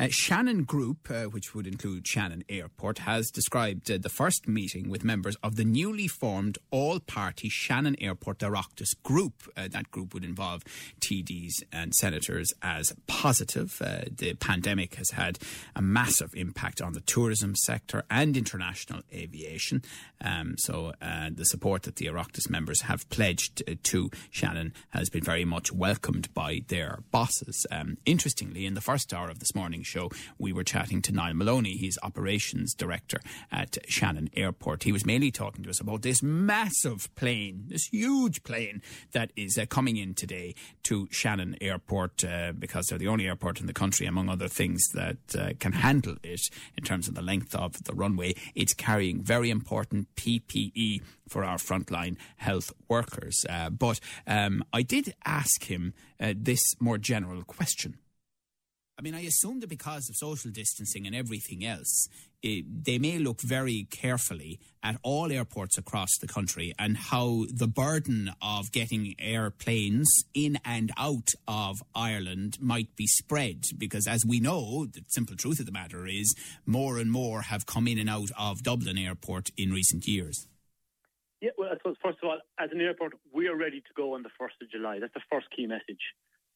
Uh, Shannon Group, uh, which would include Shannon Airport, has described uh, the first meeting with members of the newly formed all party Shannon Airport Oireachtas Group. Uh, that group would involve TDs and senators as positive. Uh, the pandemic has had a massive impact on the tourism sector and international aviation. Um, so uh, the support that the Oireachtas members have pledged to Shannon has been very much welcomed by their bosses. Um, interestingly, in the first hour of this morning, show, we were chatting to Niall Maloney. He's operations director at Shannon Airport. He was mainly talking to us about this massive plane, this huge plane that is uh, coming in today to Shannon Airport uh, because they're the only airport in the country, among other things, that uh, can handle it in terms of the length of the runway. It's carrying very important PPE for our frontline health workers. Uh, but um, I did ask him uh, this more general question. I mean, I assume that because of social distancing and everything else, it, they may look very carefully at all airports across the country and how the burden of getting airplanes in and out of Ireland might be spread. Because as we know, the simple truth of the matter is more and more have come in and out of Dublin Airport in recent years. Yeah, well, I suppose, first of all, as an airport, we are ready to go on the 1st of July. That's the first key message.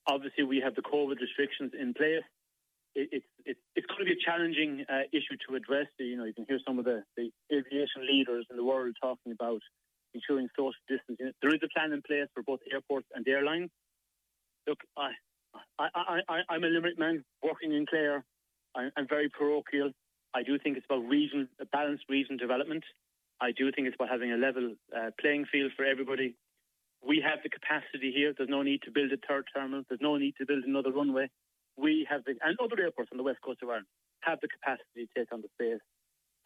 Obviously, we have the COVID restrictions in place. It, it, it, it's going to be a challenging uh, issue to address. You know, you can hear some of the, the aviation leaders in the world talking about ensuring social distancing. There is a plan in place for both airports and airlines. Look, I, I, I, I, am a Limerick man working in Clare. I, I'm very parochial. I do think it's about region, a balanced region development. I do think it's about having a level uh, playing field for everybody. We have the capacity here. There's no need to build a third terminal. There's no need to build another runway. We have the, and other airports on the west coast of Ireland have the capacity to take on the space.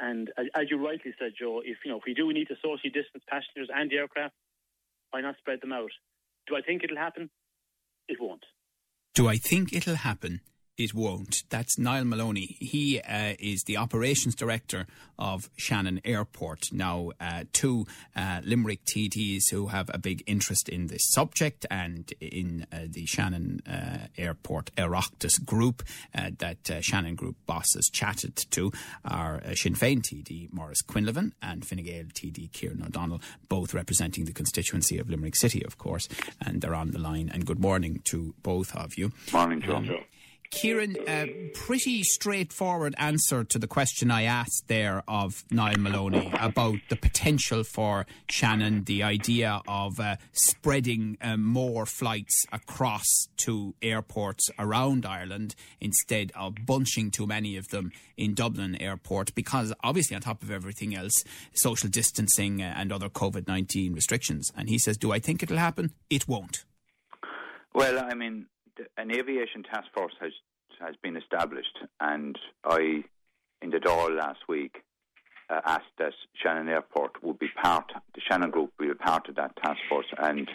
And as, as you rightly said, Joe, if you know if we do need to socially distance passengers and the aircraft, why not spread them out? Do I think it'll happen? It won't. Do I think it'll happen? It won't. That's Niall Maloney. He uh, is the operations director of Shannon Airport. Now, uh, two uh, Limerick TDs who have a big interest in this subject and in uh, the Shannon uh, Airport Oireachtas group uh, that Shannon Group bosses chatted to are Sinn Féin TD Maurice Quinlivan and Fine Gael TD Kieran O'Donnell, both representing the constituency of Limerick City, of course. And they're on the line. And good morning to both of you. Morning, John. Um, Kieran, a pretty straightforward answer to the question I asked there of Niall Maloney about the potential for Shannon, the idea of uh, spreading uh, more flights across to airports around Ireland instead of bunching too many of them in Dublin Airport, because obviously, on top of everything else, social distancing and other COVID 19 restrictions. And he says, Do I think it'll happen? It won't. Well, I mean, an aviation task force has has been established, and I, in the Dáil last week, uh, asked that Shannon Airport would be part, the Shannon Group would be part of that task force, and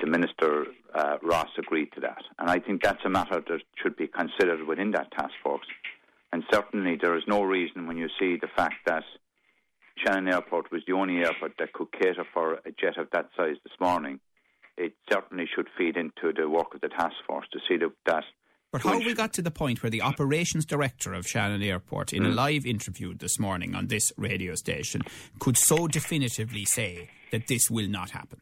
the Minister uh, Ross agreed to that. And I think that's a matter that should be considered within that task force. And certainly, there is no reason when you see the fact that Shannon Airport was the only airport that could cater for a jet of that size this morning it certainly should feed into the work of the task force to see that. that but how we got to the point where the operations director of Shannon Airport, in mm. a hmm. live interview this morning on this radio station, could so definitively say that this will not happen?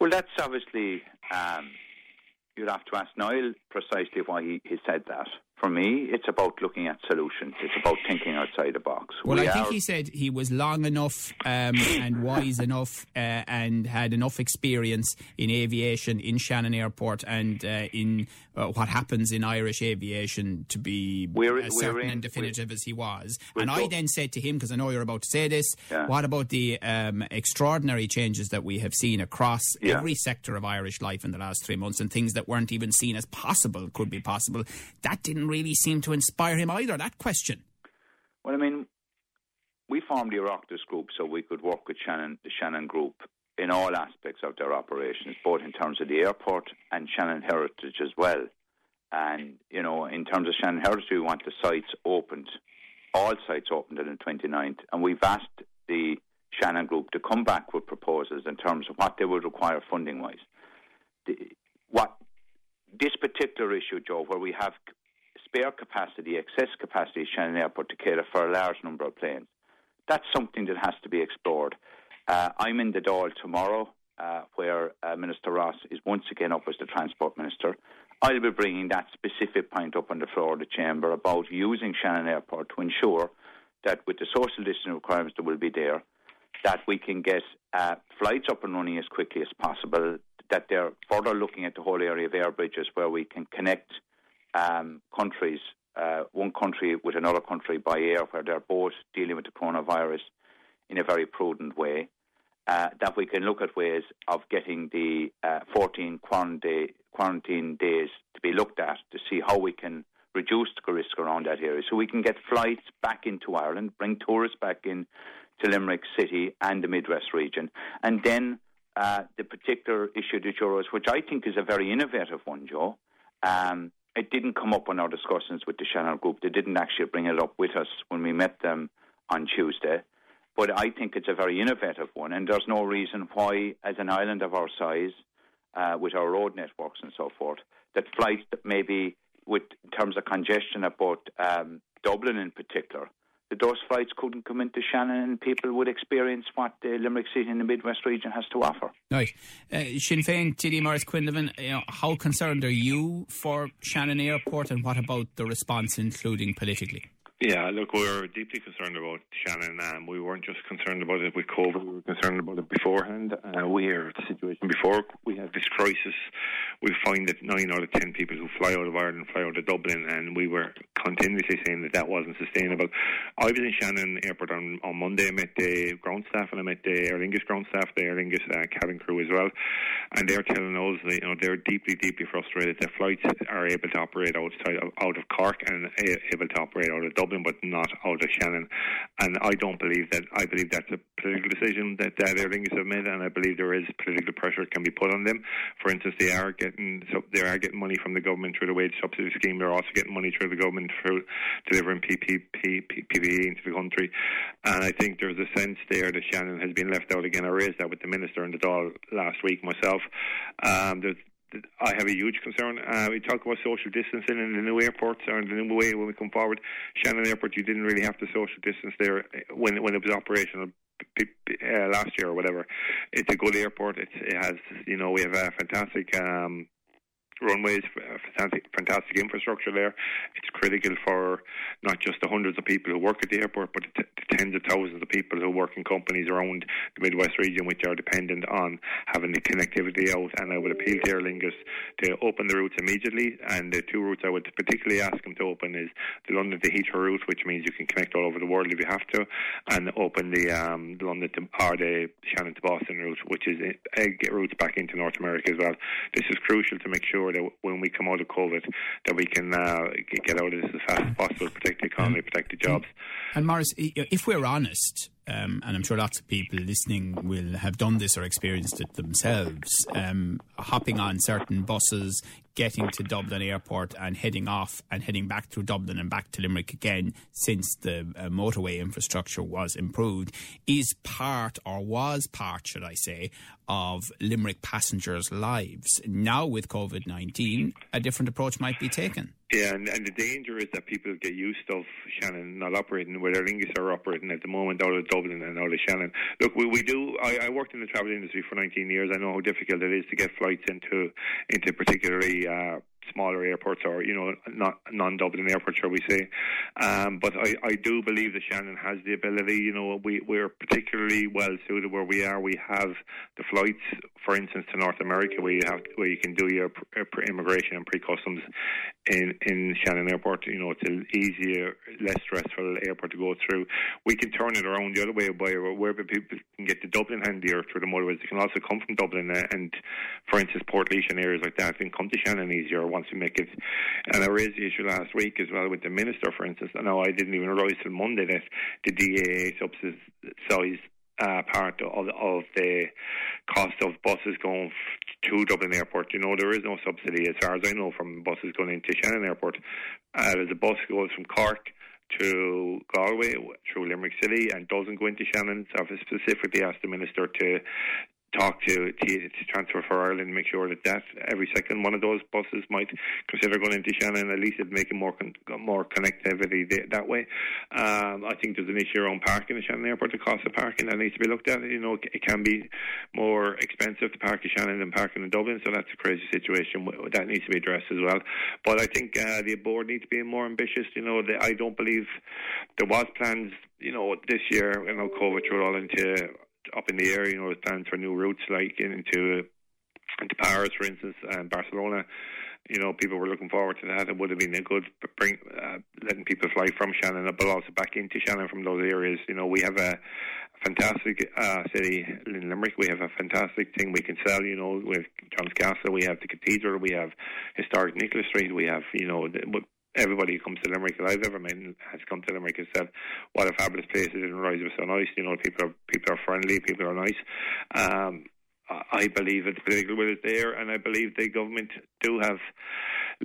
Well, that's obviously um, you'd have to ask Niall precisely why he, he said that for me, it's about looking at solutions. It's about thinking outside the box. Well, we I think he said he was long enough um, and wise enough uh, and had enough experience in aviation in Shannon Airport and uh, in uh, what happens in Irish aviation to be we're, as certain in, and definitive as he was. And I then said to him, because I know you're about to say this, yeah. what about the um, extraordinary changes that we have seen across yeah. every sector of Irish life in the last three months and things that weren't even seen as possible could be possible? That didn't really seem to inspire him either, that question. Well, I mean, we formed the Oireachtas group so we could work with Shannon, the Shannon group in all aspects of their operations, both in terms of the airport and Shannon Heritage as well. And, you know, in terms of Shannon Heritage, we want the sites opened, all sites opened on the 29th. And we've asked the Shannon Group to come back with proposals in terms of what they would require funding wise. What this particular issue, Joe, where we have spare capacity, excess capacity at Shannon Airport to cater for a large number of planes, that's something that has to be explored. Uh, I'm in the Dáil tomorrow, uh, where uh, Minister Ross is once again up as the Transport Minister. I'll be bringing that specific point up on the floor of the Chamber about using Shannon Airport to ensure that with the social distancing requirements that will be there, that we can get uh, flights up and running as quickly as possible, that they're further looking at the whole area of air bridges where we can connect um, countries, uh, one country with another country by air, where they're both dealing with the coronavirus in a very prudent way. Uh, that we can look at ways of getting the uh, 14 quarantine, quarantine days to be looked at to see how we can reduce the risk around that area. So we can get flights back into Ireland, bring tourists back in to Limerick City and the Midwest region. And then uh, the particular issue that you which I think is a very innovative one, Joe. Um, it didn't come up in our discussions with the Shannon Group. They didn't actually bring it up with us when we met them on Tuesday. But I think it's a very innovative one, and there's no reason why, as an island of our size, uh, with our road networks and so forth, that flights that maybe, with in terms of congestion about um, Dublin in particular, that those flights couldn't come into Shannon and people would experience what the Limerick City in the Midwest region has to offer. Right. Uh, Sinn Féin, TD Maurice Quinlivan, you know, how concerned are you for Shannon Airport and what about the response, including politically? Yeah, look, we were deeply concerned about Shannon. Um, we weren't just concerned about it with COVID, we were concerned about it beforehand. Uh, we are the situation before we had this crisis. We find that nine out of ten people who fly out of Ireland fly out of Dublin, and we were continuously saying that that wasn't sustainable. I was in Shannon Airport on, on Monday. I met the ground staff and I met the Aer Lingus ground staff, the Aer Lingus uh, cabin crew as well, and they're telling us that you know they're deeply, deeply frustrated. Their flights are able to operate outside out of Cork and able to operate out of Dublin. Dublin, but not out of Shannon. And I don't believe that. I believe that's a political decision that uh, Aer Lingus have made, and I believe there is political pressure can be put on them. For instance, they are getting so they are getting money from the government through the wage subsidy scheme. They're also getting money through the government through delivering PPP, PPE into the country. And I think there's a sense there that Shannon has been left out again. I raised that with the minister in the Dáil last week myself. Um, there's I have a huge concern. Uh, we talk about social distancing in the new airports or in the new way when we come forward. Shannon Airport, you didn't really have to social distance there when when it was operational uh, last year or whatever. It's a good airport. It's, it has, you know, we have a fantastic um, runways, fantastic, fantastic infrastructure there. It's critical for not just the hundreds of people who work at the airport, but the, tens of thousands of people who work in companies around the Midwest region, which are dependent on having the connectivity out. And I would appeal to Aer Lingus to open the routes immediately. And the two routes I would particularly ask them to open is the London to Heathrow route, which means you can connect all over the world if you have to, and open the, um, London to, or the Shannon to Boston route, which is uh, get routes back into North America as well. This is crucial to make sure sure that when we come out of COVID, that we can uh, get out of this as fast as possible, protect the economy, protect the jobs. And Maurice, if we're honest, um, and I'm sure lots of people listening will have done this or experienced it themselves, um, hopping on certain buses, getting to Dublin Airport and heading off and heading back through Dublin and back to Limerick again since the uh, motorway infrastructure was improved is part or was part, should I say, of Limerick passengers' lives. Now with COVID 19, a different approach might be taken. Yeah, and, and the danger is that people get used of Shannon not operating where Aer Lingus are operating at the moment out of Dublin and out of Shannon. Look, we, we do. I, I worked in the travel industry for 19 years. I know how difficult it is to get flights into into particularly uh, smaller airports or you know not non-Dublin airports, shall we say? Um, but I, I do believe that Shannon has the ability. You know, we we're particularly well suited where we are. We have the flights, for instance, to North America, where you have where you can do your immigration and pre-customs in in Shannon Airport. You know, it's an easier, less stressful airport to go through. We can turn it around the other way by where people can get to Dublin handier through the motorways. They can also come from Dublin and, for instance, Port Portlaoise and areas like that, and come to Shannon easier once we make it. And I raised the issue last week as well with the minister, for instance. I know I didn't even realise till Monday that the DAA subsidised uh, part of, of the cost of buses going to Dublin Airport. You know, there is no subsidy, as far as I know, from buses going into Shannon Airport. Uh, as a bus goes from Cork to Galway through Limerick City and doesn't go into Shannon. I've specifically asked the minister to talk to, to, to Transport for Ireland, make sure that that every second one of those buses might consider going into Shannon. At least it making more con- more connectivity that way. Um, I think there's an issue around parking at Shannon Airport. The cost of parking that needs to be looked at. You know, it can be more expensive to park in Shannon than parking in Dublin, so that's a crazy situation that needs to be addressed as well. But I think uh, the board needs to be more ambitious. You know, the, I don't believe there was plans. You know, this year, you know, COVID threw it all into up in the air. You know, plans for new routes like into into Paris, for instance, and Barcelona. You know, people were looking forward to that. It would have been a good bring uh, letting people fly from Shannon, but also back into Shannon from those areas. You know, we have a fantastic uh, city in Limerick. We have a fantastic thing we can sell. You know, have John's Castle, we have the Cathedral, we have historic Nicholas Street, we have you know the, everybody who comes to Limerick that I've ever met has come to Limerick and said, "What a fabulous place it is!" And Rise was so nice. You know, people are people are friendly, people are nice. Um, I believe that the political will is there, and I believe the government do have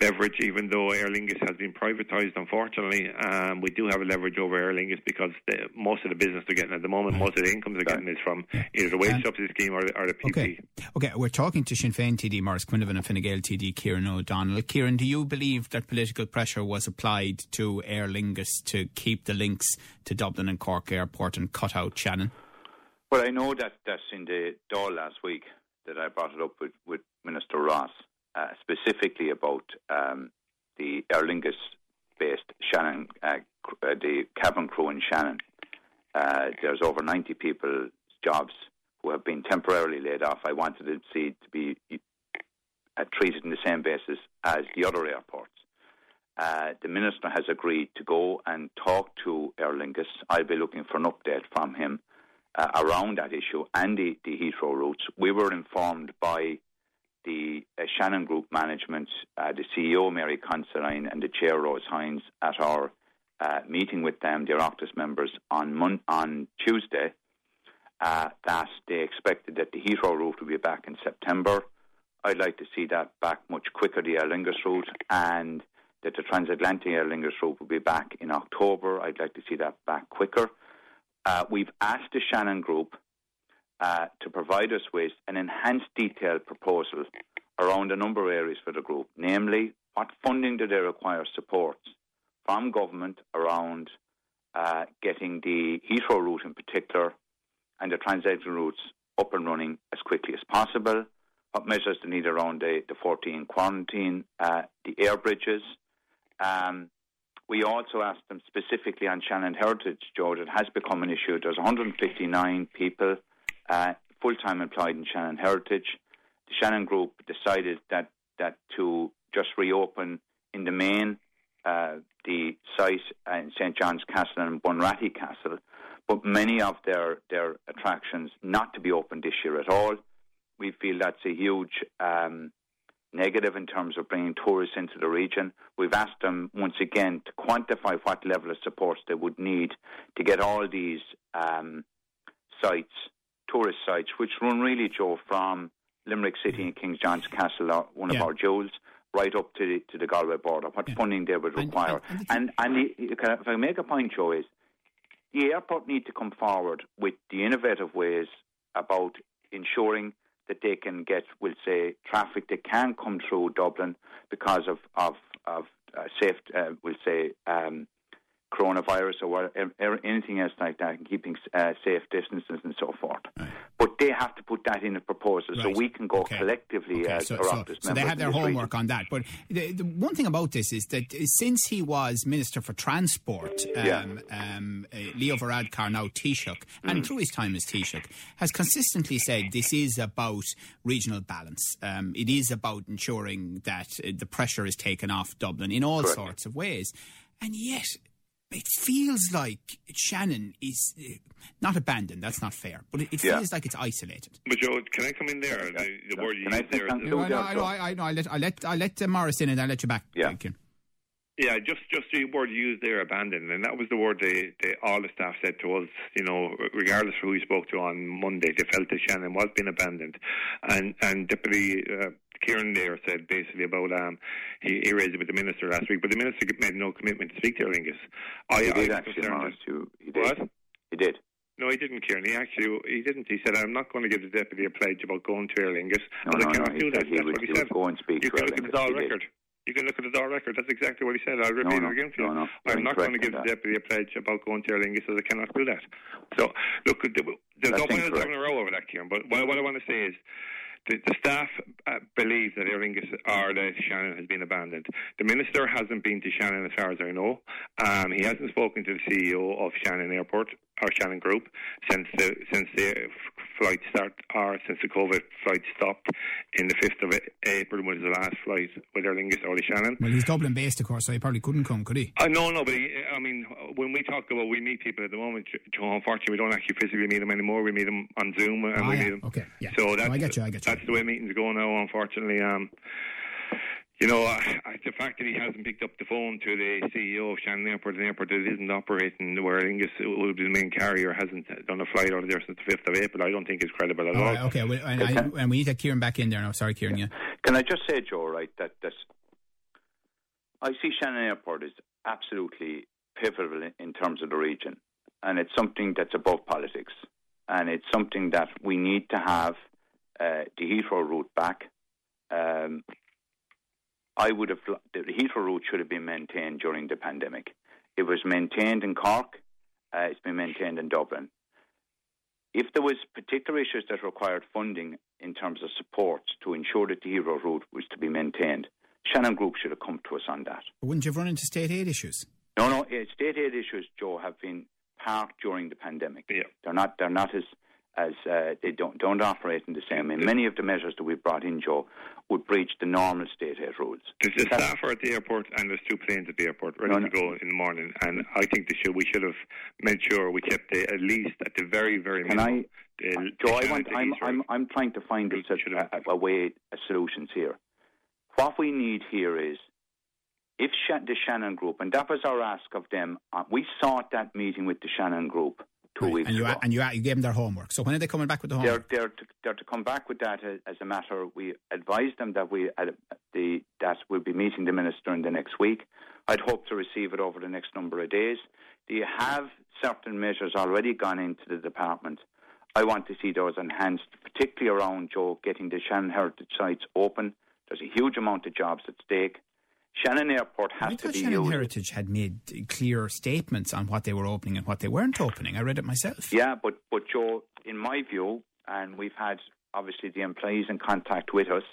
leverage, even though Aer Lingus has been privatised, unfortunately. Um, we do have a leverage over Aer Lingus because the, most of the business they're getting at the moment, most of the incomes they're getting is from either the wage subsidy scheme or, or the PP. Okay. okay, we're talking to Sinn Féin TD Maurice Quinlivan and Fine Gael TD Kieran O'Donnell. Kieran, do you believe that political pressure was applied to Aer Lingus to keep the links to Dublin and Cork Airport and cut out Shannon? Well, I know that, that in the Dáil last week that I brought it up with, with Minister Ross uh, specifically about um, the Aer Lingus based Shannon, uh, uh, the cabin crew in Shannon. Uh, there's over 90 people's jobs who have been temporarily laid off. I wanted to see to be uh, treated in the same basis as the other airports. Uh, the minister has agreed to go and talk to Aer Lingus. I'll be looking for an update from him uh, around that issue and the, the Heathrow routes. We were informed by the uh, Shannon Group management, uh, the CEO Mary Considine and the chair Rose Hynes at our uh, meeting with them, the Oireachtas members, on Mon- on Tuesday, uh, that they expected that the Heathrow route would be back in September. I'd like to see that back much quicker, the Aer Lingus route, and that the transatlantic Aer Lingus route will be back in October. I'd like to see that back quicker. Uh, we've asked the Shannon Group uh, to provide us with an enhanced detailed proposal around a number of areas for the group, namely what funding do they require support from government around uh, getting the Heathrow route in particular and the transatlantic routes up and running as quickly as possible, what measures they need around the, the 14 quarantine, uh, the air bridges. Um, we also asked them specifically on Shannon Heritage, George. It has become an issue. There's 159 people uh, full time employed in Shannon Heritage. The Shannon Group decided that, that to just reopen in the main uh, the site in St John's Castle and Bunratty Castle, but many of their, their attractions not to be open this year at all. We feel that's a huge um, negative in terms of bringing tourists into the region. We've asked them once again to quantify what level of support they would need to get all these um, sites tourist sites, which run really, Joe, from Limerick City and King John's Castle, one of our jewels, right up to the, to the Galway border, what yeah. funding they would require. And, and, and, and the, if I make a point, Joe, is the airport need to come forward with the innovative ways about ensuring that they can get, we'll say, traffic that can come through Dublin because of, of, of uh, safe, uh, we'll say, um, coronavirus or whatever, anything else like that, and keeping uh, safe distances and so forth. Right. But they have to put that in a proposal right. so we can go okay. collectively okay. as so, so, so they have their homework region. on that. But the, the, one thing about this is that since he was Minister for Transport, um, yeah. um, uh, Leo Varadkar, now Taoiseach, mm. and through his time as Taoiseach, has consistently said this is about regional balance. Um, it is about ensuring that uh, the pressure is taken off Dublin in all Correct. sorts of ways. And yet, it feels like Shannon is uh, not abandoned. That's not fair, but it, it feels yeah. like it's isolated. But Joe, can I come in there? The, the word you used there. No, I know, I know, I know. I let I let I let uh, Maurice in, and I let you back. Yeah. Yeah, just just the word used there, abandoned, and that was the word they, they all the staff said to us. You know, regardless of who we spoke to on Monday, they felt that Shannon was being abandoned, and and Deputy uh, Kieran there said basically about um, he, he raised it with the minister last week, but the minister made no commitment to speak to Aer Lingus. I, he did I actually, Maurice, too. He did. What? He did. No, he didn't, Kieran. He actually he didn't. He said, "I'm not going to give the deputy a pledge about going to Aer Lingus, No, no, I cannot no. Do that." That's would, what he, he said. go and speak You can look at the. Dáil did. record. You can look at the Dáil record. That's exactly what he said. I'll repeat no, no, it again for you. No, I'm not going to give the deputy a pledge about going to Aer Lingus, as I cannot do that. So, look, there's That's no point in having a row over that, Kieran. But what, what I want to say is. The, the staff uh, believe that Aer Lingus or that Shannon has been abandoned. The minister hasn't been to Shannon, as far as I know. Um, he hasn't spoken to the CEO of Shannon Airport or Shannon Group since the since the flight start or since the COVID flight stopped in the fifth of April was the last flight with Aer Lingus of Shannon. Well, he's Dublin based, of course, so he probably couldn't come, could he? Uh, no, no, but he, I mean, when we talk about we meet people at the moment, Joe, unfortunately, we don't actually physically meet them anymore. We meet them on Zoom and Ah, we yeah. meet them. Okay, yeah. So No, that's, I get you, I get you. That's the way meetings go now, unfortunately. Um, you know, uh, the fact that he hasn't picked up the phone to the CEO of Shannon Airport, an airport that isn't operating where Aer Lingus will be the main carrier, hasn't done a flight out of there since the 5th of April, I don't think is credible at All all. right, okay, well, and, I, and we need to get Kieran back in there now. Sorry, Kieran, yeah. Can I just say, Joe, right, that, that I see Shannon Airport as absolutely pivotal in, in terms of the region. And it's something that's above politics. And it's something that we need to have uh, the Heathrow route back. Um, I would have, the Heathrow route should have been maintained during the pandemic. It was maintained in Cork, uh, it's been maintained in Dublin. If there was particular issues that required funding in terms of support to ensure that the Heathrow route was to be maintained, Shannon Group should have come to us on that. But wouldn't you have run into state aid issues? No, no, eh, state aid issues, Joe, have been parked during the pandemic. Yeah. They're not. They're not as as uh, they don't don't operate in the same. way. many of the measures that we brought in, Joe, would breach the normal state aid rules. There's the That's- staff are at the airport and there's two planes at the airport ready No, to go in the morning. And I think should, we should have made sure we kept the, at least at the very, very Can minimum. I, the, Joe, I want, I'm, I'm, I'm trying to find us Should have- a, a, a way, a solutions here. What we need here is, if the Shannon Group, and that was our ask of them, uh, we sought that meeting with the Shannon Group two Right, weeks and you ago. and you you gave them their homework. So when are they coming back with the they're, homework? they're, to, they're to come back with that as, as a matter. We advised them that we uh, the that we'll be meeting the minister in the next week. I'd hope to receive it over the next number of days. Do you have certain measures already gone into the department? I want to see those enhanced, particularly around Joe getting the Shannon Heritage sites open. There's a huge amount of jobs at stake. Shannon Airport has I to be Shannon used. Heritage had made clear statements on what they were opening and what they weren't opening. I read it myself. Yeah, but but Joe, in my view, and we've had obviously the employees in contact with us,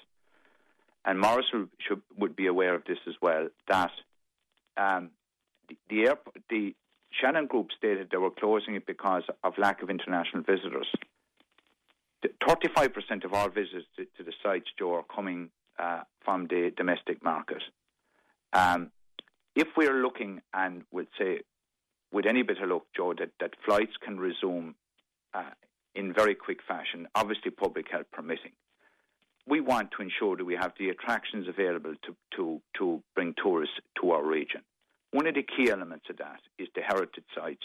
and Maurice would, should, would be aware of this as well. That um, the the, airp- the Shannon Group stated they were closing it because of lack of international visitors. Thirty-five percent of our visitors to, to the sites, Joe, are coming uh, from the domestic market. Um, if we're looking, and we'll say with any bit of luck, Joe, that, that flights can resume uh, in very quick fashion, obviously public health permitting. We want to ensure that we have the attractions available to, to, to bring tourists to our region. One of the key elements of that is the heritage sites.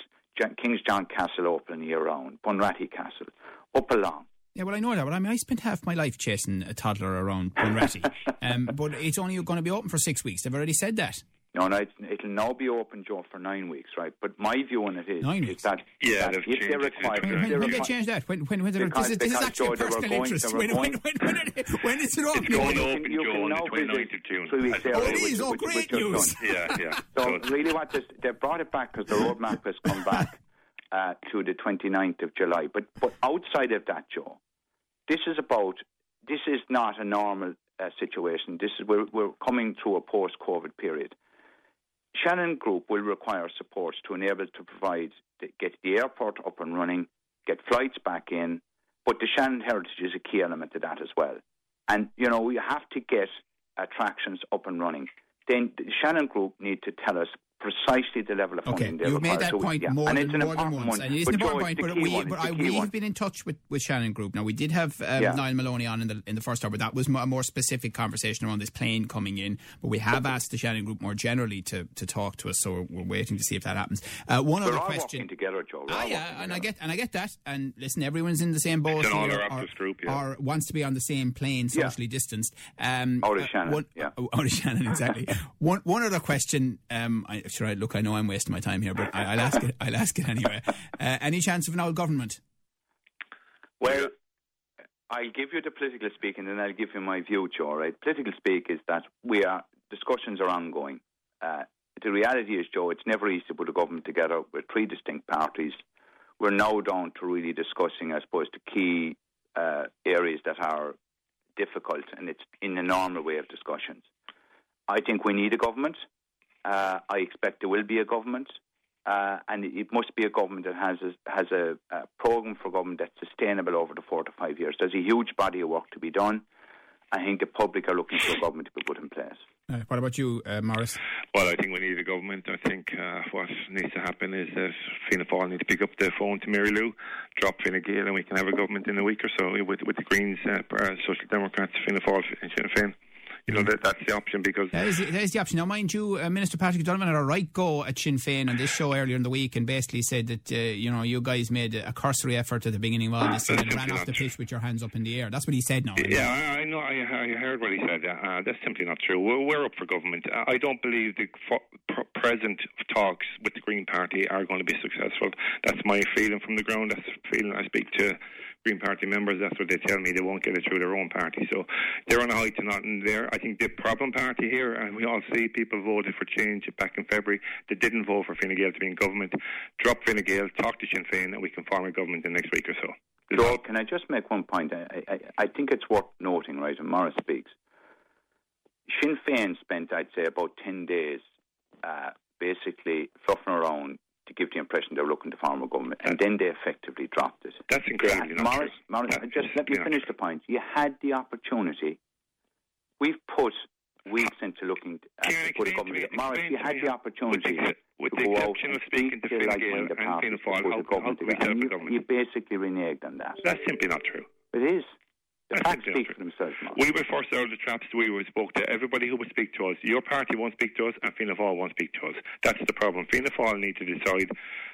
King's John Castle open year round, Bunratty Castle, up along. Yeah, well, I know that. But I mean, I spent half my life chasing a toddler around Bunratty. um, but it's only going to be open for six weeks. They've already said that. No, no, it's, it'll now be open, Joe, for nine weeks, right? But my view on it is, Nine is that, Yeah, that if changed they it to require, the When, when, they when they change that? When, when, when, they're- Because- this is, this is because, actually a George, personal going- interest. they When, when, when, when, when, when is it open? It's going you open, can, you Joe, on the now 29th of June. three weeks Oh, earlier. it which- is. Oh, which- great which was news. Yeah, yeah. So So- really what this, they brought it back because the roadmap has come back uh, to the 29th of July. But, but outside of that, Joe, this is about, this is not a normal uh, situation. This is, we're, we're coming through a post-COVID period. Shannon Group will require support to enable to provide, to get the airport up and running, get flights back in, but the Shannon Heritage is a key element to that as well. And, you know, we have to get attractions up and running. Then the Shannon Group need to tell us precisely the level of Okay, funding they you've made that So, point yeah, more and than, it's an more than important once. one. And it's but an important point, but we, one, but I, we have been in touch with, with Shannon Group. Now, we did have um, Yeah. Niall Maloney on in the, in the first hour, but that was a more specific conversation around this plane coming in. But we have asked the Shannon Group more generally to, to talk to us, so we're, we're waiting to see if that happens. Uh, one We're other all question. working together, Joe. We're Ah, all yeah, working and I get and I get that. And listen, everyone's in the same boat It's an here, or, group, yeah. or wants to be on the same plane, Yeah. socially distanced. Um, Out of Shannon, one, yeah. uh, out of Shannon, exactly. one one other question. Um, I, sure, I, look, I know I'm wasting my time here, but I, I'll ask it. I'll ask it anyway. Uh, any chance of an old government? Well, I'll give you the political speak and then I'll give you my view, Joe. Right? Political speak is that we are discussions are ongoing. Uh, the reality is, Joe, it's never easy to put a government together with three distinct parties. We're now down to really discussing, I suppose, the key uh, areas that are difficult, and it's in the normal way of discussions. I think we need a government. Uh, I expect there will be a government, uh, and it must be a government that has a, has a, a program for government that's sustainable over the four to five years. There's a huge body of work to be done. I think the public are looking for a government to be put in place. Uh, what about you, uh, Maurice? Well, I think we need a government. I think uh, what needs to happen is that Fianna Fáil need to pick up the phone to Mary Lou, drop Fine Gael, and we can have a government in a week or so with with the Greens, uh, uh, Social Democrats, Fianna Fáil, and Sinn Féin. You know that that's the option because That is, that is the option. Now, mind you, uh, Minister Patrick Donovan had a right go at Sinn Féin on this show earlier in the week and basically said that, uh, you know, you guys made a cursory effort at the beginning of all this and ran off the pitch with your hands up in the air. That's what he said now. Yeah, I, I know. I, I heard what he said. Uh, that's simply not true. We're, we're up for government. Uh, I don't believe the present talks with the Green Party are going to be successful. That's my feeling from the ground. That's the feeling I speak to Green Party members. That's what they tell me. They won't get it through their own party. So they're on a high to nothing there. I think the problem party here, and we all see people voted for change back in February. They didn't vote for Fine Gael to be in government. Drop Fine Gael, talk to Sinn Féin, and we can form a government in the next week or so. Joe, can I just make one point? I, I, I think it's worth noting, right, and Maurice speaks. Sinn Féin spent, I'd say, about 10 days uh, basically fluffing around to give the impression they were looking to form a government, and then they effectively dropped it. That's incredibly Yeah, not Maurice, true. Maurice, That just let me finish the point. You had the opportunity. We've put weeks into looking at Can to you put a explain government. me- Maurice, you had the opportunity with the- with to the go out exception and of speaking speak to Fine Gael and Fianna Fáil, how- government how could we together. set And you, government? you basically reneged on that. That's simply not true. It is. The That's facts speak for themselves. We were forced out of the traps. We were spoke to everybody who would speak to us. Your party won't speak to us, and Fianna Fáil won't speak to us. That's the problem. Fianna Fáil need to decide.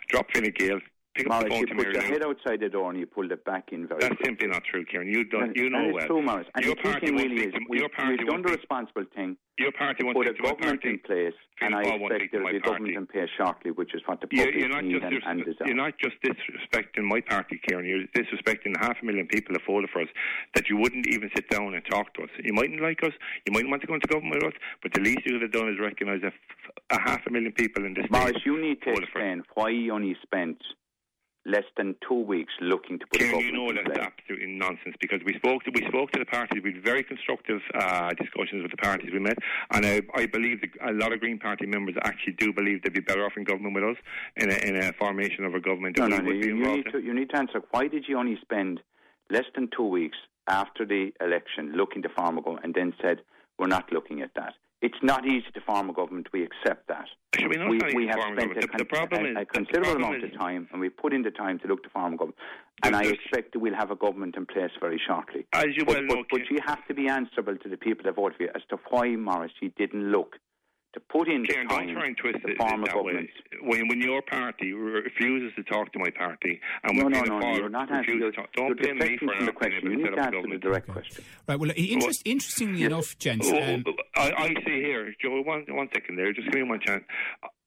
Drop Fine Gael. Pick up the phone you to put your head outside the door and you pulled it back in very That's quickly. simply not true, Kieran. You don't. And- You know and it's well. true, Maurice. And your the party thing really is to we, your party we've done the responsible thing. Your party won't Put a to government in place, and I expect to there'll be a government in place shortly, which is what the You're, public you're not need and, and desire. you're not just disrespecting my party, Kieran. You're disrespecting half a million people that voted for us. That you wouldn't even sit down and talk to us. You mightn't like us. You mightn't want to go into government with us. But the least you could have done is recognise a half a million people in this Maurice, you need to voted for us. explain why you only spent less than two weeks looking to put government you know that's absolutely nonsense because we spoke to we spoke to the parties. We had very constructive uh, discussions with the parties we met, and I, I believe that a lot of Green Party members actually do believe they'd be better off in government with us in a, in a formation of a government No, no, no. You, you need to you need to answer. Why did you only spend less than two weeks after the election looking to form a government, and then said we're not looking at that? It's not easy to form a government. We accept that. Should we we, have spent a. The- the con- a, a considerable amount is- of time, and we put in the time to look to form a government. And I expect that we'll have a government in place very shortly. As you But, well know, but, but you have to be answerable to the people that voted for you as to why, Maurice, you didn't look to put in the time don't try and twist to it form a that way. When, when your party refuses to talk to my party, and No, when no, Fianna no, no, you're not refuses answering. You're, to talk, don't you're blame me for from the not being question. able You to need to up a answer the government. direct question. Right. Well, interest, interestingly enough, gents. Um, Oh, I, I see here, Joe. One, one second there. Just give me one chance.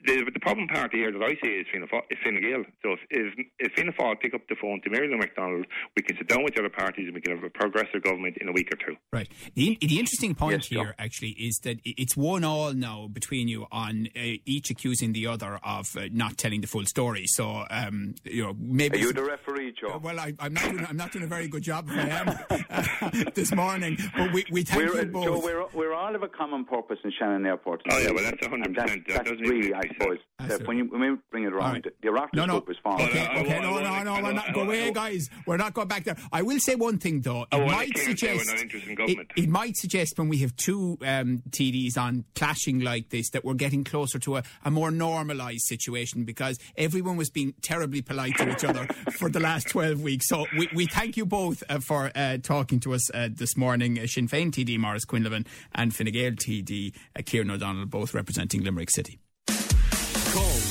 The, the problem party here that I see is Fianna, Fá- is Fine Gael. So if, if, if Fianna Fáil pick up the phone to Mary Lou McDonald, we can sit down with the other parties and we can have a progressive government in a week or two. Right. The, the interesting point Yes, Joe. here actually is that it's one all now between you on uh, each accusing the other of uh, not telling the full story. So, um, you know, maybe. Are you it's- the referee, Joe? well, I, I'm not. Doing, I'm not doing a very good job. If I am. this morning. But we, we thank we're, you both. Joe, we're, we're all of a common purpose in Shannon Airport. Oh, yeah, well, that's 100%. And That That's, that's doesn't really, even I make suppose, sense. that when, you, when we bring it around, right. the, the Oireachtas No, no. group is formed. Okay, I- I- okay, no, no, no, we're won't- not I go away, guys. We're not going back there. I will say one thing though. It Oh, might can't we're suggest not interested in it, government. it might suggest when we have two um, TDs on clashing like this that we're getting closer to a, a more normalised situation because everyone was being terribly polite to each other for the last twelve weeks. So we, we thank you both uh, for uh, talking to us uh, this morning. Uh, Sinn Féin TD Maurice Quinlivan and Fine Gael TD uh, Kieran O'Donnell, both representing Limerick City.